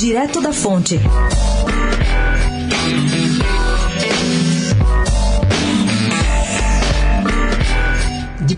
Direto da Fonte.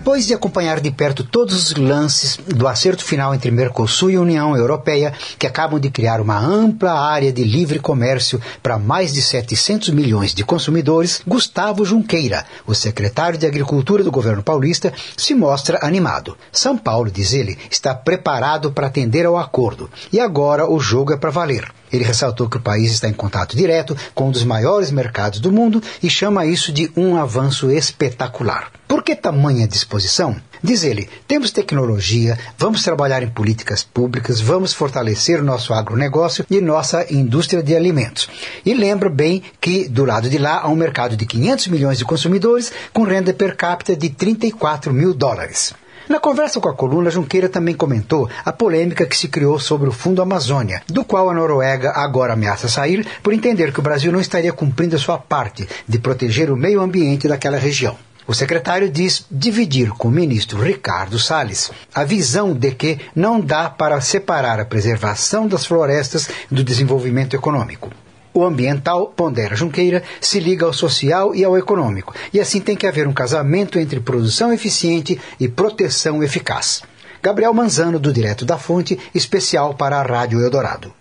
Depois de acompanhar de perto todos os lances do acerto final entre Mercosul e União Europeia, que acabam de criar uma ampla área de livre comércio para mais de 700 milhões de consumidores, Gustavo Junqueira, o secretário de Agricultura do governo paulista, se mostra animado. São Paulo, diz ele, está preparado para atender ao acordo e agora o jogo é para valer. Ele ressaltou que o país está em contato direto com um dos maiores mercados do mundo e chama isso de um avanço espetacular. Por que tamanha disposição? Diz ele, temos tecnologia, vamos trabalhar em políticas públicas, vamos fortalecer o nosso agronegócio e nossa indústria de alimentos. E lembra bem que do lado de lá há um mercado de 500 milhões de consumidores com renda per capita de 34 mil dólares. Na conversa com a coluna, Junqueira também comentou a polêmica que se criou sobre o Fundo Amazônia, do qual a Noruega agora ameaça sair por entender que o Brasil não estaria cumprindo a sua parte de proteger o meio ambiente daquela região. O secretário diz dividir com o ministro Ricardo Salles a visão de que não dá para separar a preservação das florestas do desenvolvimento econômico. O ambiental, pondera Junqueira, se liga ao social e ao econômico, e assim tem que haver um casamento entre produção eficiente e proteção eficaz. Gabriel Manzano, do Direto da Fonte, especial para a Rádio Eldorado.